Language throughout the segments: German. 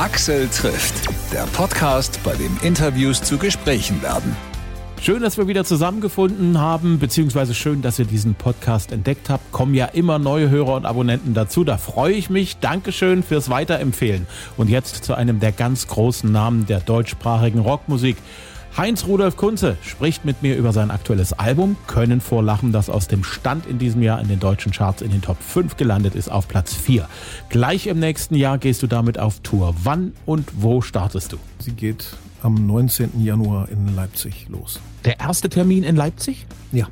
Axel trifft, der Podcast, bei dem Interviews zu Gesprächen werden. Schön, dass wir wieder zusammengefunden haben, beziehungsweise schön, dass ihr diesen Podcast entdeckt habt. Kommen ja immer neue Hörer und Abonnenten dazu. Da freue ich mich. Dankeschön fürs Weiterempfehlen. Und jetzt zu einem der ganz großen Namen der deutschsprachigen Rockmusik. Heinz Rudolf Kunze spricht mit mir über sein aktuelles Album Können vor Lachen, das aus dem Stand in diesem Jahr in den deutschen Charts in den Top 5 gelandet ist, auf Platz 4. Gleich im nächsten Jahr gehst du damit auf Tour. Wann und wo startest du? Sie geht am 19. Januar in Leipzig los. Der erste Termin in Leipzig? Ja.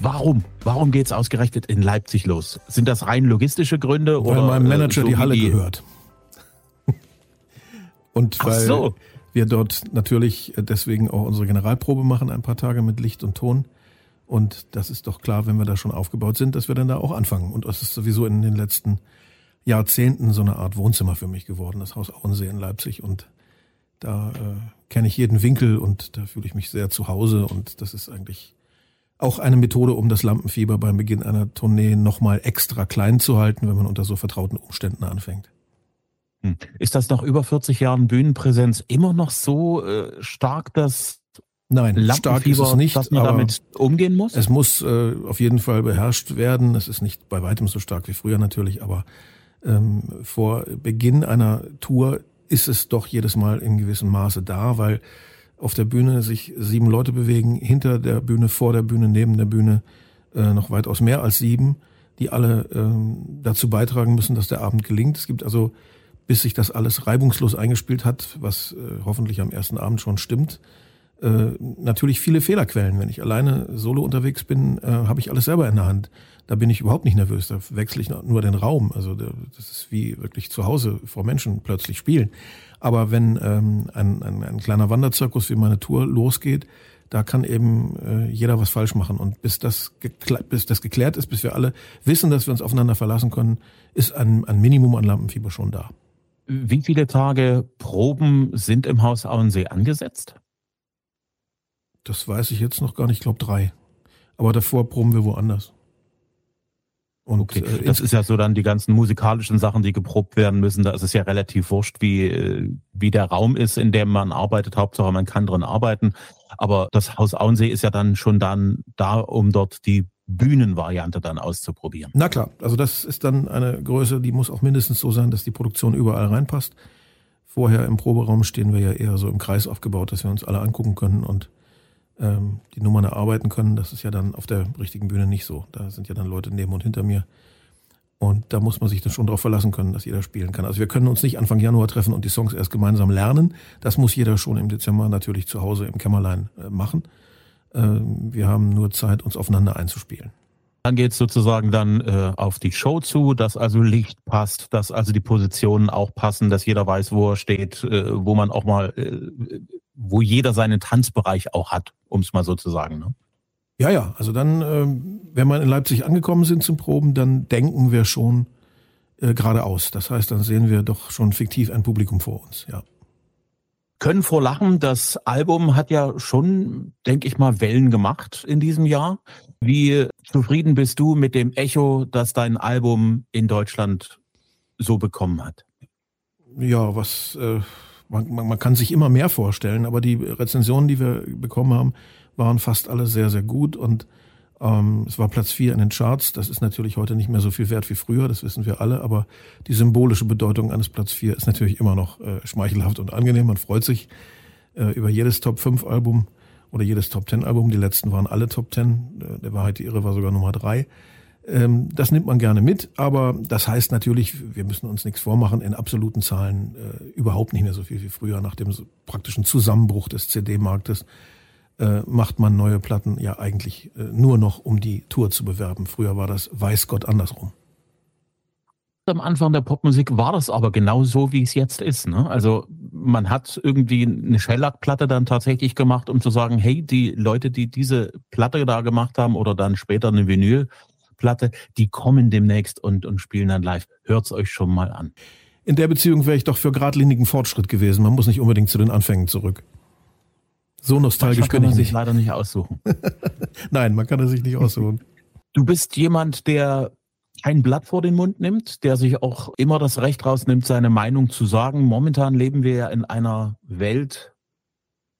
Warum? Warum geht es ausgerechnet in Leipzig los? Sind das rein logistische Gründe? Weil oder meinem äh, Manager so die Halle gehört. Und Ach weil so. Wir dort natürlich deswegen auch unsere Generalprobe machen, ein paar Tage mit Licht und Ton. Und das ist doch klar, wenn wir da schon aufgebaut sind, dass wir dann da auch anfangen. Und das ist sowieso in den letzten Jahrzehnten so eine Art Wohnzimmer für mich geworden, das Haus Auensee in Leipzig. Und da äh, kenne ich jeden Winkel und da fühle ich mich sehr zu Hause. Und das ist eigentlich auch eine Methode, um das Lampenfieber beim Beginn einer Tournee nochmal extra klein zu halten, wenn man unter so vertrauten Umständen anfängt. Hm. Ist das nach über 40 Jahren Bühnenpräsenz immer noch so äh, stark, dass Nein, stark ist es nicht, dass man damit umgehen muss? es muss äh, auf jeden Fall beherrscht werden. Es ist nicht bei weitem so stark wie früher natürlich, aber ähm, vor Beginn einer Tour ist es doch jedes Mal in gewissem Maße da, weil auf der Bühne sich sieben Leute bewegen, hinter der Bühne, vor der Bühne, neben der Bühne äh, noch weitaus mehr als sieben, die alle ähm, dazu beitragen müssen, dass der Abend gelingt. Es gibt also, bis sich das alles reibungslos eingespielt hat, was äh, hoffentlich am ersten Abend schon stimmt, äh, natürlich viele Fehlerquellen. Wenn ich alleine solo unterwegs bin, äh, habe ich alles selber in der Hand. Da bin ich überhaupt nicht nervös. Da wechsle ich nur den Raum. Also da- das ist wie wirklich zu Hause vor Menschen plötzlich spielen. Aber wenn ähm, ein, ein, ein kleiner Wanderzirkus wie meine Tour losgeht, da kann eben äh, jeder was falsch machen. Und bis das, bis das geklärt ist, bis wir alle wissen, dass wir uns aufeinander verlassen können, ist ein, ein Minimum an Lampenfieber schon da. Wie viele Tage Proben sind im Haus Auensee angesetzt? Das weiß ich jetzt noch gar nicht, ich glaube drei. Aber davor proben wir woanders. Und Okay, äh, das ist ja so dann die ganzen musikalischen Sachen, die geprobt werden müssen. Da ist es ja relativ wurscht, wie, äh, wie der Raum ist, in dem man arbeitet. Hauptsache, man kann drin arbeiten. Aber das Haus Auensee ist ja dann schon dann da, um dort die Bühnenvariante dann auszuprobieren. Na klar, also das ist dann eine Größe, die muss auch mindestens so sein, dass die Produktion überall reinpasst. Vorher im Proberaum stehen wir ja eher so im Kreis aufgebaut, dass wir uns alle angucken können und ähm, die Nummern erarbeiten können. Das ist ja dann auf der richtigen Bühne nicht so. Da sind ja dann Leute neben und hinter mir. Und da muss man sich dann schon darauf verlassen können, dass jeder spielen kann. Also wir können uns nicht Anfang Januar treffen und die Songs erst gemeinsam lernen. Das muss jeder schon im Dezember natürlich zu Hause im Kämmerlein äh, machen. Ähm, wir haben nur Zeit, uns aufeinander einzuspielen. Dann geht es sozusagen dann äh, auf die Show zu, dass also Licht passt, dass also die Positionen auch passen, dass jeder weiß, wo er steht, äh, wo man auch mal, äh, wo jeder seinen Tanzbereich auch hat, um es mal so zu sagen. Ne? Ja, ja, also dann, ähm, wenn wir in Leipzig angekommen sind zum Proben, dann denken wir schon äh, geradeaus. Das heißt, dann sehen wir doch schon fiktiv ein Publikum vor uns, ja. Können vor Lachen, das Album hat ja schon, denke ich mal, Wellen gemacht in diesem Jahr. Wie zufrieden bist du mit dem Echo, das dein Album in Deutschland so bekommen hat? Ja, was, äh, man, man, man kann sich immer mehr vorstellen, aber die Rezensionen, die wir bekommen haben, waren fast alle sehr, sehr gut und ähm, es war Platz vier in den Charts. Das ist natürlich heute nicht mehr so viel wert wie früher, das wissen wir alle, aber die symbolische Bedeutung eines Platz vier ist natürlich immer noch äh, schmeichelhaft und angenehm. Man freut sich äh, über jedes Top 5 Album oder jedes Top 10 Album. Die letzten waren alle Top 10. Äh, der Wahrheit die Irre war sogar Nummer drei. Ähm, das nimmt man gerne mit, aber das heißt natürlich, wir müssen uns nichts vormachen, in absoluten Zahlen äh, überhaupt nicht mehr so viel wie früher. Nach dem praktischen Zusammenbruch des CD-Marktes äh, macht man neue Platten ja eigentlich äh, nur noch, um die Tour zu bewerben. Früher war das weiß Gott andersrum. Am Anfang der Popmusik war das aber genau so, wie es jetzt ist. Ne? Also man hat irgendwie eine Shellac-Platte dann tatsächlich gemacht, um zu sagen, hey, die Leute, die diese Platte da gemacht haben oder dann später eine Vinylplatte, die kommen demnächst und, und spielen dann live. Hört's euch schon mal an. In der Beziehung wäre ich doch für geradlinigen Fortschritt gewesen. Man muss nicht unbedingt zu den Anfängen zurück. So nostalgisch Manchmal kann man sich leider nicht aussuchen. Nein, man kann es sich nicht aussuchen. Du bist jemand, der kein Blatt vor den Mund nimmt, der sich auch immer das Recht rausnimmt, seine Meinung zu sagen. Momentan leben wir ja in einer Welt,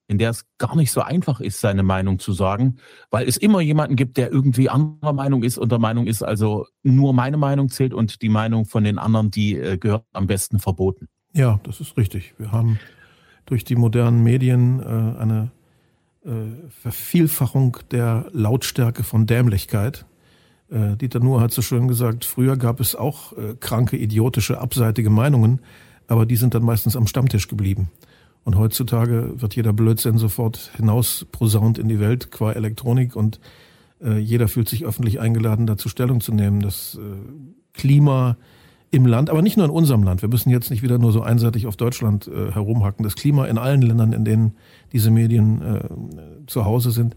in der es gar nicht so einfach ist, seine Meinung zu sagen, weil es immer jemanden gibt, der irgendwie anderer Meinung ist und der Meinung ist, also nur meine Meinung zählt und die Meinung von den anderen, die äh, gehört am besten verboten. Ja, das ist richtig. Wir haben durch die modernen Medien äh, eine äh, Vervielfachung der Lautstärke von Dämlichkeit. Äh, Dieter Nuhr hat so schön gesagt, früher gab es auch äh, kranke, idiotische, abseitige Meinungen, aber die sind dann meistens am Stammtisch geblieben. Und heutzutage wird jeder Blödsinn sofort hinaus prosaunt in die Welt qua Elektronik und äh, jeder fühlt sich öffentlich eingeladen, dazu Stellung zu nehmen. Das äh, Klima im Land, aber nicht nur in unserem Land. Wir müssen jetzt nicht wieder nur so einseitig auf Deutschland äh, herumhacken. Das Klima in allen Ländern, in denen diese Medien äh, zu Hause sind,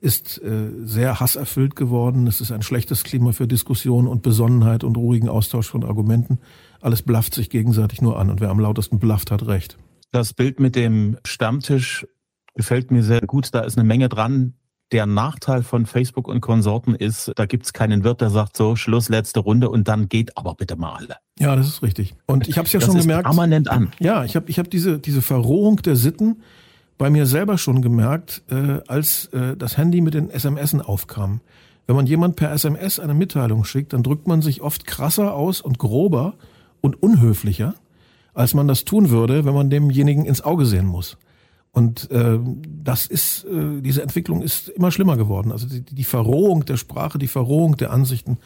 ist äh, sehr hasserfüllt geworden. Es ist ein schlechtes Klima für Diskussion und Besonnenheit und ruhigen Austausch von Argumenten. Alles blafft sich gegenseitig nur an und wer am lautesten blafft, hat recht. Das Bild mit dem Stammtisch gefällt mir sehr gut. Da ist eine Menge dran. Der Nachteil von Facebook und Konsorten ist, da gibt's keinen Wirt, der sagt so, Schluss, letzte Runde und dann geht aber bitte mal alle. Ja, das ist richtig. Und ich habe es ja das schon ist gemerkt. permanent an. Ja, ich habe ich hab diese, diese Verrohung der Sitten bei mir selber schon gemerkt, äh, als äh, das Handy mit den SMSen aufkam. Wenn man jemand per SMS eine Mitteilung schickt, dann drückt man sich oft krasser aus und grober und unhöflicher als man das tun würde, wenn man demjenigen ins Auge sehen muss. Und äh, das ist, äh, diese Entwicklung ist immer schlimmer geworden. Also die, die Verrohung der Sprache, die Verrohung der Ansichten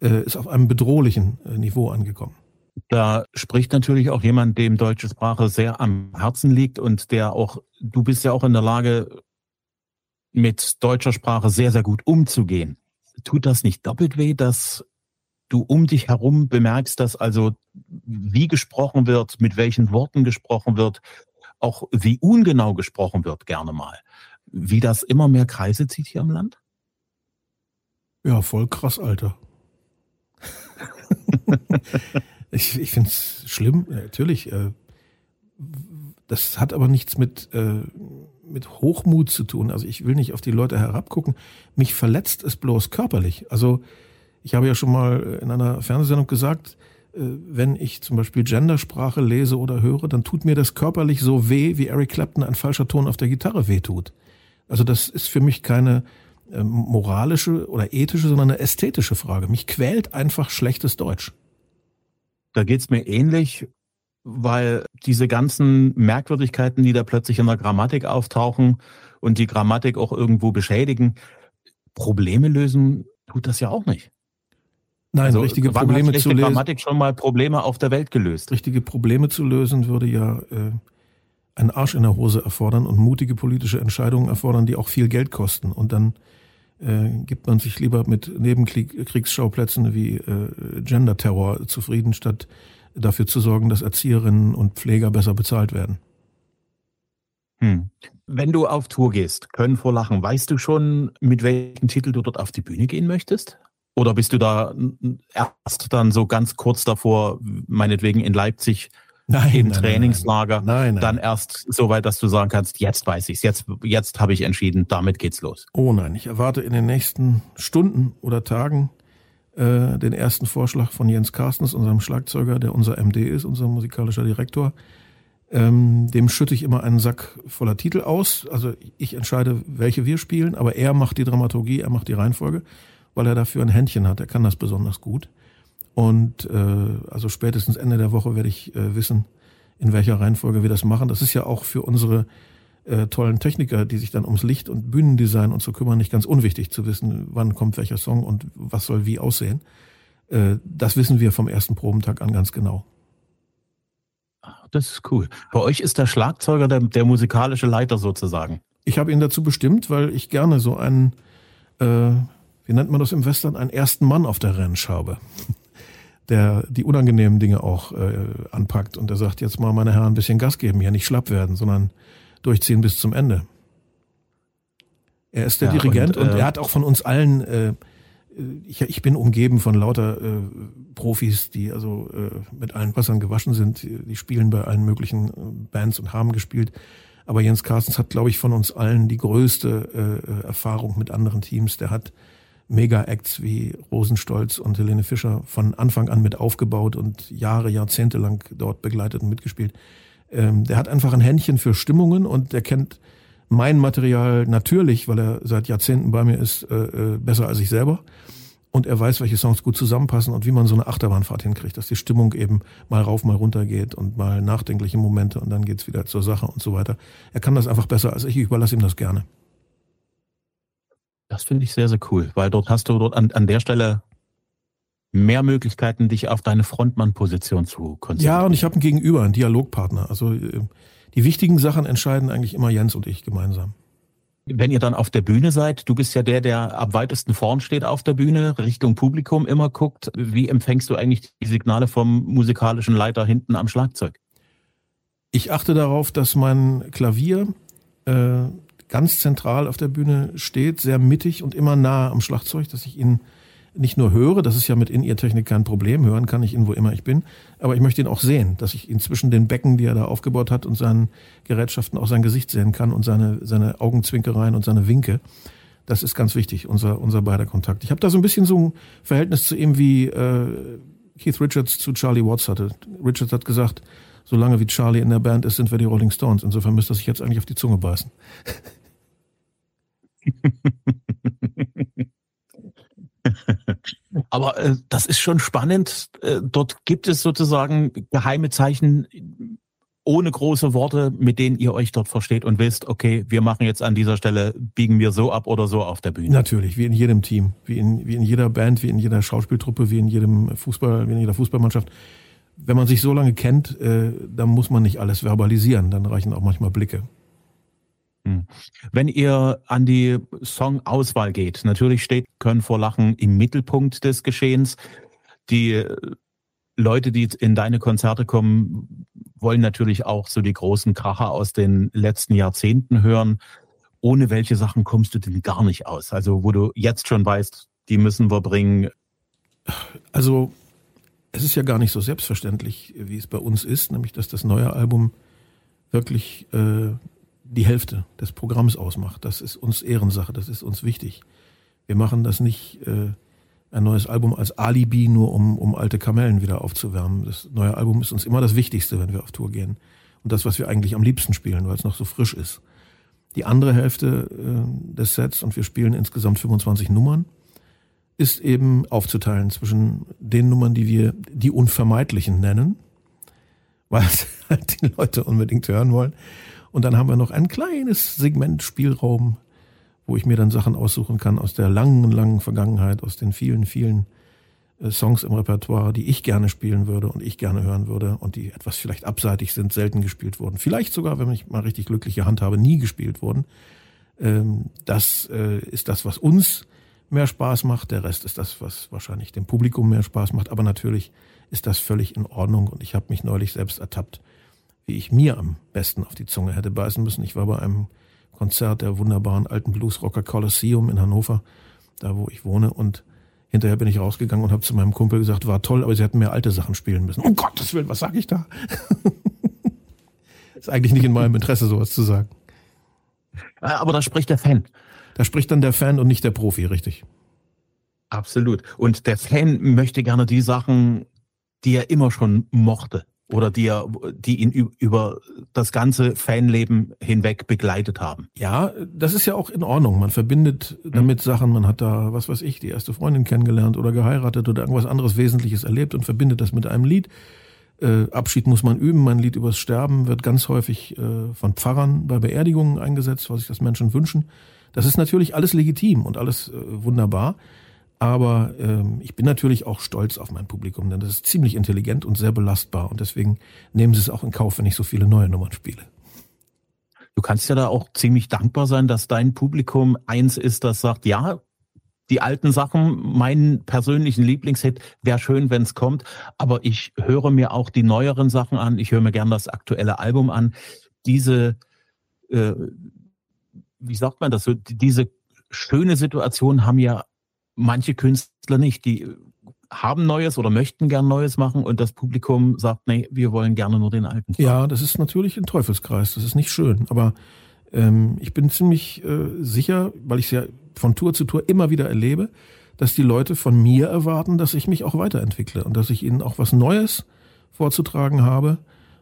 äh, ist auf einem bedrohlichen äh, Niveau angekommen. Da spricht natürlich auch jemand, dem deutsche Sprache sehr am Herzen liegt und der auch, du bist ja auch in der Lage, mit deutscher Sprache sehr, sehr gut umzugehen. Tut das nicht doppelt weh, dass du um dich herum bemerkst, dass also wie gesprochen wird, mit welchen Worten gesprochen wird, auch wie ungenau gesprochen wird, gerne mal. Wie das immer mehr Kreise zieht hier im Land? Ja, voll krass, Alter. ich ich finde es schlimm, natürlich. Äh, das hat aber nichts mit, äh, mit Hochmut zu tun. Also ich will nicht auf die Leute herabgucken. Mich verletzt es bloß körperlich. Also ich habe ja schon mal in einer Fernsehsendung gesagt, äh, wenn ich zum Beispiel Gendersprache lese oder höre, dann tut mir das körperlich so weh, wie Eric Clapton ein falscher Ton auf der Gitarre wehtut. Also das ist für mich keine ähm, moralische oder ethische, sondern eine ästhetische Frage. Mich quält einfach schlechtes Deutsch. Da geht's mir ähnlich, weil diese ganzen Merkwürdigkeiten, die da plötzlich in der Grammatik auftauchen und die Grammatik auch irgendwo beschädigen, Probleme lösen tut das ja auch nicht. Nein, also, richtige Probleme zu lösen. Grammatik schon mal Probleme auf der Welt gelöst. Richtige Probleme zu lösen würde ja äh, einen Arsch in der Hose erfordern und mutige politische Entscheidungen erfordern, die auch viel Geld kosten. Und dann äh, gibt man sich lieber mit Nebenkriegsschauplätzen wie äh, Gender-Terror zufrieden, statt dafür zu sorgen, dass Erzieherinnen und Pfleger besser bezahlt werden. Hm. Wenn du auf Tour gehst, können vor Lachen, weißt du schon, mit welchem Titel du dort auf die Bühne gehen möchtest? Oder bist du da erst dann so ganz kurz davor, meinetwegen in Leipzig nein, im nein, Trainingslager, nein, dann erst so weit, dass du sagen kannst, jetzt weiß ich's, jetzt, jetzt habe ich entschieden, damit geht's los. Oh nein, ich erwarte in den nächsten Stunden oder Tagen äh, den ersten Vorschlag von Jens Carstens, unserem Schlagzeuger, der unser MD ist, unser musikalischer Direktor. Ähm, dem schütte ich immer einen Sack voller Titel aus. Also ich entscheide, welche wir spielen, aber er macht die Dramaturgie, er macht die Reihenfolge weil er dafür ein Händchen hat. Er kann das besonders gut. Und äh, also spätestens Ende der Woche werde ich äh, wissen, in welcher Reihenfolge wir das machen. Das ist ja auch für unsere äh, tollen Techniker, die sich dann ums Licht und Bühnendesign und so kümmern, nicht ganz unwichtig zu wissen, wann kommt welcher Song und was soll wie aussehen. Äh, das wissen wir vom ersten Probentag an ganz genau. Das ist cool. Bei euch ist der Schlagzeuger der, der musikalische Leiter sozusagen. Ich habe ihn dazu bestimmt, weil ich gerne so einen äh, wie nennt man das im Western, einen ersten Mann auf der Rennschraube, der die unangenehmen Dinge auch äh, anpackt und der sagt, jetzt mal meine Herren ein bisschen Gas geben, hier nicht schlapp werden, sondern durchziehen bis zum Ende. Er ist der ja, Dirigent und, äh, und, er hat auch von uns allen, äh, ich, ich bin umgeben von lauter äh, Profis, die also äh, mit allen Wassern gewaschen sind, die spielen bei allen möglichen äh, Bands und haben gespielt. Aber Jens Carstens hat, glaube ich, von uns allen die größte äh, Erfahrung mit anderen Teams. Der hat Mega-Acts wie Rosenstolz und Helene Fischer von Anfang an mit aufgebaut und Jahre, Jahrzehnte lang dort begleitet und mitgespielt. Ähm, der hat einfach ein Händchen für Stimmungen und der kennt mein Material natürlich, weil er seit Jahrzehnten bei mir ist, äh, äh, besser als ich selber. Und er weiß, welche Songs gut zusammenpassen und wie man so eine Achterbahnfahrt hinkriegt, dass die Stimmung eben mal rauf, mal runter geht und mal nachdenkliche Momente und dann geht's wieder zur Sache und so weiter. Er kann das einfach besser als ich, ich überlasse ihm das gerne. Das finde ich sehr, sehr cool, weil dort hast du dort an, an der Stelle mehr Möglichkeiten, dich auf deine Frontmann-Position zu konzentrieren. Ja, und ich habe einen Gegenüber, einen Dialogpartner. Also äh, die wichtigen Sachen entscheiden eigentlich immer Jens und ich gemeinsam. Wenn ihr dann auf der Bühne seid, du bist ja der, der am weitesten vorn steht auf der Bühne, Richtung Publikum immer guckt. Wie empfängst du eigentlich die Signale vom musikalischen Leiter hinten am Schlagzeug? Ich achte darauf, dass mein Klavier äh, ganz zentral auf der Bühne steht, sehr mittig und immer nah am Schlagzeug, dass ich ihn nicht nur höre, das ist ja mit In-Ear-Technik kein Problem, hören kann ich ihn, wo immer ich bin, aber ich möchte ihn auch sehen, dass ich ihn zwischen den Becken, die er da aufgebaut hat und seinen Gerätschaften auch sein Gesicht sehen kann und seine, seine Augenzwinkereien und seine Winke. Das ist ganz wichtig, unser, unser beider Kontakt. Ich habe da so ein bisschen so ein Verhältnis zu ihm wie äh, Keith Richards zu Charlie Watts hatte. Richards hat gesagt, solange wie Charlie in der Band ist, sind wir die Rolling Stones. Insofern müsste er sich jetzt eigentlich auf die Zunge beißen. Aber äh, das ist schon spannend. Äh, dort gibt es sozusagen geheime Zeichen ohne große Worte, mit denen ihr euch dort versteht und wisst, okay, wir machen jetzt an dieser Stelle, biegen wir so ab oder so auf der Bühne. Natürlich, wie in jedem Team, wie in, wie in jeder Band, wie in jeder Schauspieltruppe, wie in jedem Fußball, wie in jeder Fußballmannschaft. Wenn man sich so lange kennt, äh, dann muss man nicht alles verbalisieren, dann reichen auch manchmal Blicke. Hm. Wenn ihr an die Songauswahl geht, natürlich steht Können vor Lachen im Mittelpunkt des Geschehens. Die Leute, die in deine Konzerte kommen, wollen natürlich auch so die großen Kracher aus den letzten Jahrzehnten hören. Ohne welche Sachen kommst du denn gar nicht aus? Also, wo du jetzt schon weißt, die müssen wir bringen. Also, es ist ja gar nicht so selbstverständlich, wie es bei uns ist, nämlich dass das neue Album wirklich äh, die Hälfte des Programms ausmacht. Das ist uns Ehrensache, das ist uns wichtig. Wir machen das nicht äh, ein neues Album als Alibi, nur um, um alte Kamellen wieder aufzuwärmen. Das neue Album ist uns immer das Wichtigste, wenn wir auf Tour gehen. Und das, was wir eigentlich am liebsten spielen, weil es noch so frisch ist. Die andere Hälfte äh, des Sets, und wir spielen insgesamt 25 Nummern, ist eben aufzuteilen zwischen den Nummern, die wir die Unvermeidlichen nennen, weil es halt die Leute unbedingt hören wollen, und dann haben wir noch ein kleines Segment Spielraum, wo ich mir dann Sachen aussuchen kann aus der langen, langen Vergangenheit, aus den vielen, vielen äh, Songs im Repertoire, die ich gerne spielen würde und ich gerne hören würde und die etwas vielleicht abseitig sind, selten gespielt wurden. Vielleicht sogar, wenn ich mal richtig glückliche Hand habe, nie gespielt wurden. Ähm, das äh, ist das, was uns mehr Spaß macht. Der Rest ist das, was wahrscheinlich dem Publikum mehr Spaß macht. Aber natürlich ist das völlig in Ordnung und ich habe mich neulich selbst ertappt, wie ich mir am besten auf die Zunge hätte beißen müssen. Ich war bei einem Konzert der wunderbaren alten Bluesrocker Colosseum in Hannover, da wo ich wohne und hinterher bin ich rausgegangen und habe zu meinem Kumpel gesagt, war toll, aber sie hätten mehr alte Sachen spielen müssen. Um Gottes Willen, was sage ich da? ist eigentlich nicht in meinem Interesse, sowas zu sagen. Aber da spricht der Fan. Da spricht dann der Fan und nicht der Profi, richtig. Absolut. Und der Fan möchte gerne die Sachen, die er immer schon mochte oder die, er, die ihn über das ganze Fanleben hinweg begleitet haben. Ja, das ist ja auch in Ordnung. Man verbindet damit mhm. Sachen, man hat da, was weiß ich, die erste Freundin kennengelernt oder geheiratet oder irgendwas anderes Wesentliches erlebt und verbindet das mit einem Lied. Äh, Abschied muss man üben. Mein Lied übers Sterben wird ganz häufig äh, von Pfarrern bei Beerdigungen eingesetzt, was sich das Menschen wünschen. Das ist natürlich alles legitim und alles äh, wunderbar. Aber ähm, ich bin natürlich auch stolz auf mein Publikum, denn das ist ziemlich intelligent und sehr belastbar. Und deswegen nehmen sie es auch in Kauf, wenn ich so viele neue Nummern spiele. Du kannst ja da auch ziemlich dankbar sein, dass dein Publikum eins ist, das sagt, ja, die alten Sachen, meinen persönlichen Lieblingshit, wäre schön, wenn es kommt. Aber ich höre mir auch die neueren Sachen an. Ich höre mir gern das aktuelle Album an. Diese, äh, wie sagt man das so, diese schöne Situation haben ja manche Künstler nicht, die haben Neues oder möchten gern Neues machen und das Publikum sagt, nee, wir wollen gerne nur den alten. Ja, das ist natürlich ein Teufelskreis, das ist nicht schön, aber ähm, ich bin ziemlich äh, sicher, weil ich es ja von Tour zu Tour immer wieder erlebe, dass die Leute von mir erwarten, dass ich mich auch weiterentwickle und dass ich ihnen auch was Neues vorzutragen habe,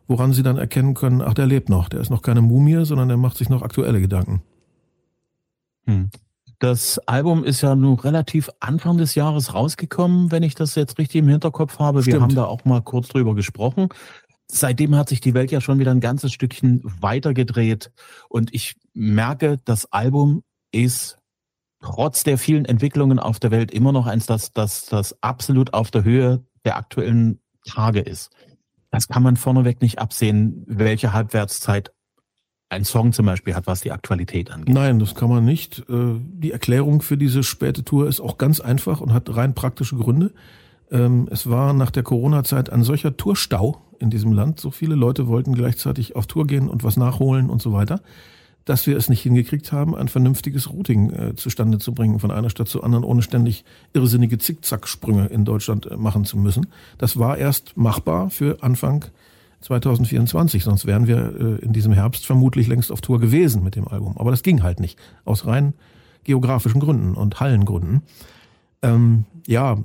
woran sie dann erkennen können, ach, der lebt noch, der ist noch keine Mumie, sondern der macht sich noch aktuelle Gedanken. Hm. Das Album ist ja nun relativ Anfang des Jahres rausgekommen, wenn ich das jetzt richtig im Hinterkopf habe. Stimmt. Wir haben da auch mal kurz drüber gesprochen. Seitdem hat sich die Welt ja schon wieder ein ganzes Stückchen weitergedreht und ich merke, das Album ist trotz der vielen Entwicklungen auf der Welt immer noch eins, das, das, das absolut auf der Höhe der aktuellen Tage ist. Das kann man vorneweg nicht absehen, welche Halbwertszeit ein Song zum Beispiel hat, was die Aktualität angeht. Nein, das kann man nicht. Äh, die Erklärung für diese späte Tour ist auch ganz einfach und hat rein praktische Gründe. Ähm, es war nach der Corona-Zeit ein solcher Tourstau in diesem Land. So viele Leute wollten gleichzeitig auf Tour gehen und was nachholen und so weiter dass wir es nicht hingekriegt haben, ein vernünftiges Routing äh, zustande zu bringen von einer Stadt zur anderen, ohne ständig irrsinnige Zickzacksprünge in Deutschland äh, machen zu müssen. Das war erst machbar für Anfang 2024, sonst wären wir äh, in diesem Herbst vermutlich längst auf Tour gewesen mit dem Album. Aber das ging halt nicht, aus rein geografischen Gründen und Hallengründen. Ähm, ja,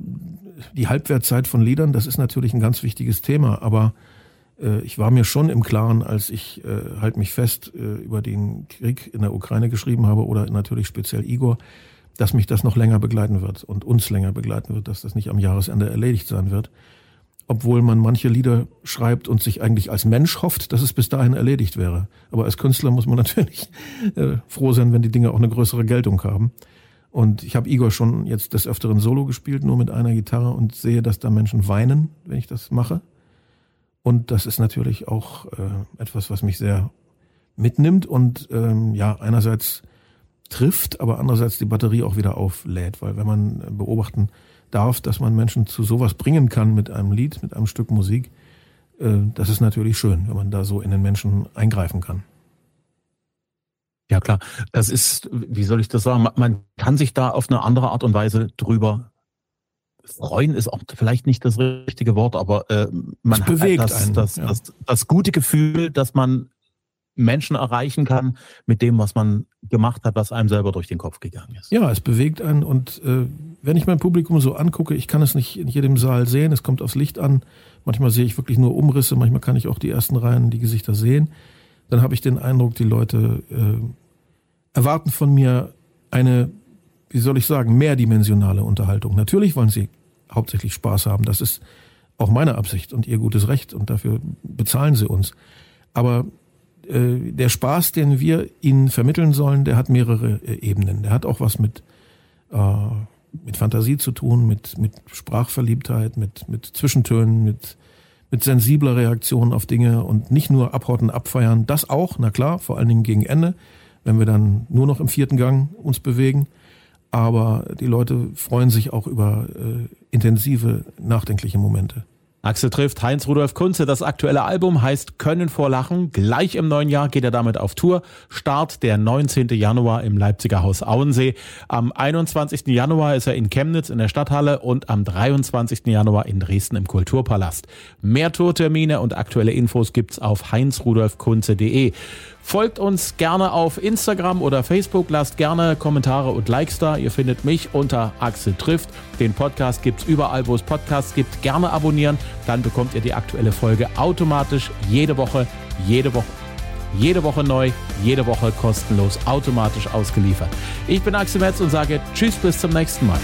die Halbwertzeit von Liedern, das ist natürlich ein ganz wichtiges Thema, aber äh, ich war mir schon im Klaren, als ich äh, halt mich fest äh, über den Krieg in der Ukraine geschrieben habe oder natürlich speziell Igor, dass mich das noch länger begleiten wird und uns länger begleiten wird, dass das nicht am Jahresende erledigt sein wird. Obwohl man manche Lieder schreibt und sich eigentlich als Mensch hofft, dass es bis dahin erledigt wäre. Aber als Künstler muss man natürlich äh, froh sein, wenn die Dinge auch eine größere Geltung haben. Und ich habe Igor schon jetzt des Öfteren Solo gespielt, nur mit einer Gitarre und sehe, dass da Menschen weinen, wenn ich das mache. Und das ist natürlich auch äh, etwas, was mich sehr mitnimmt und ähm, ja, einerseits trifft, aber andererseits die Batterie auch wieder auflädt, weil wenn man beobachten darf, dass man Menschen zu sowas bringen kann mit einem Lied, mit einem Stück Musik, äh, das ist natürlich schön, wenn man da so in den Menschen eingreifen kann. Ja klar, das ist, wie soll ich das sagen, man kann sich da auf eine andere Art und Weise drüber freuen ist auch vielleicht nicht das richtige Wort, aber äh, man das hat das, einen, das, ja. das, das gute Gefühl, dass man Menschen erreichen kann mit dem, was man gemacht hat, was einem selber durch den Kopf gegangen ist. Ja, es bewegt einen und äh, wenn ich mein Publikum so angucke, ich kann es nicht in jedem Saal sehen, es kommt aufs Licht an. Manchmal sehe ich wirklich nur Umrisse, manchmal kann ich auch die ersten Reihen, die Gesichter sehen. Dann habe ich den Eindruck, die Leute äh, erwarten von mir eine, wie soll ich sagen, mehrdimensionale Unterhaltung. Natürlich wollen sie hauptsächlich Spaß haben. Das ist auch meine Absicht und ihr gutes Recht und dafür bezahlen sie uns. Aber der Spaß, den wir ihnen vermitteln sollen, der hat mehrere äh, Ebenen. Der hat auch was mit, äh, mit Fantasie zu tun, mit, mit Sprachverliebtheit, mit, mit Zwischentönen, mit, mit sensibler Reaktion auf Dinge und nicht nur abhorten, abfeiern. Das auch, na klar, vor allen Dingen gegen Ende, wenn wir dann nur noch im vierten Gang uns bewegen aber die Leute freuen sich auch über äh, intensive, nachdenkliche Momente. Axel trifft Heinz Rudolf Kunze. Das aktuelle Album heißt Können vor Lachen. Gleich im neuen Jahr geht er damit auf Tour. Start der 19. Januar im Leipziger Haus Auensee. Am 21. Januar ist er in Chemnitz in der Stadthalle und am 23. Januar in Dresden im Kulturpalast. Mehr Tourtermine und aktuelle Infos gibt's auf heinzrudolfkunze.de. Folgt uns gerne auf Instagram oder Facebook, lasst gerne Kommentare und Likes da. Ihr findet mich unter Axel trifft. Den Podcast gibt's überall, wo es Podcasts gibt. Gerne abonnieren, dann bekommt ihr die aktuelle Folge automatisch jede Woche, jede Woche jede Woche neu, jede Woche kostenlos, automatisch ausgeliefert. Ich bin Axel Metz und sage Tschüss bis zum nächsten Mal.